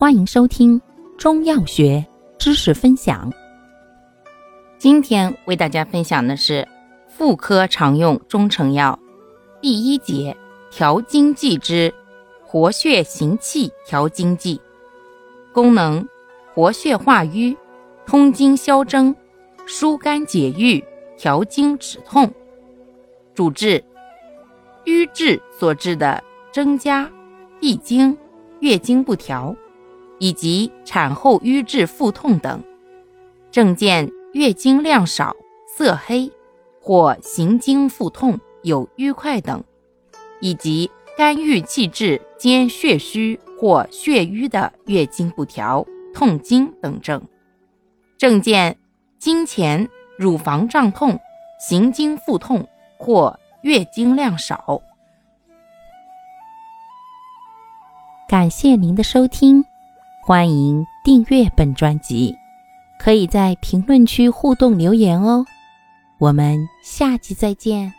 欢迎收听中药学知识分享。今天为大家分享的是妇科常用中成药第一节调经剂之活血行气调经剂，功能活血化瘀、通经消征、疏肝解郁、调经止痛。主治瘀滞所致的增加。闭经、月经不调，以及产后瘀滞腹痛等。症见，月经量少、色黑，或行经腹痛、有瘀块等，以及肝郁气滞兼血虚或血瘀的月经不调、痛经等症。症见，经前乳房胀痛、行经腹痛或月经量少。感谢您的收听，欢迎订阅本专辑，可以在评论区互动留言哦。我们下集再见。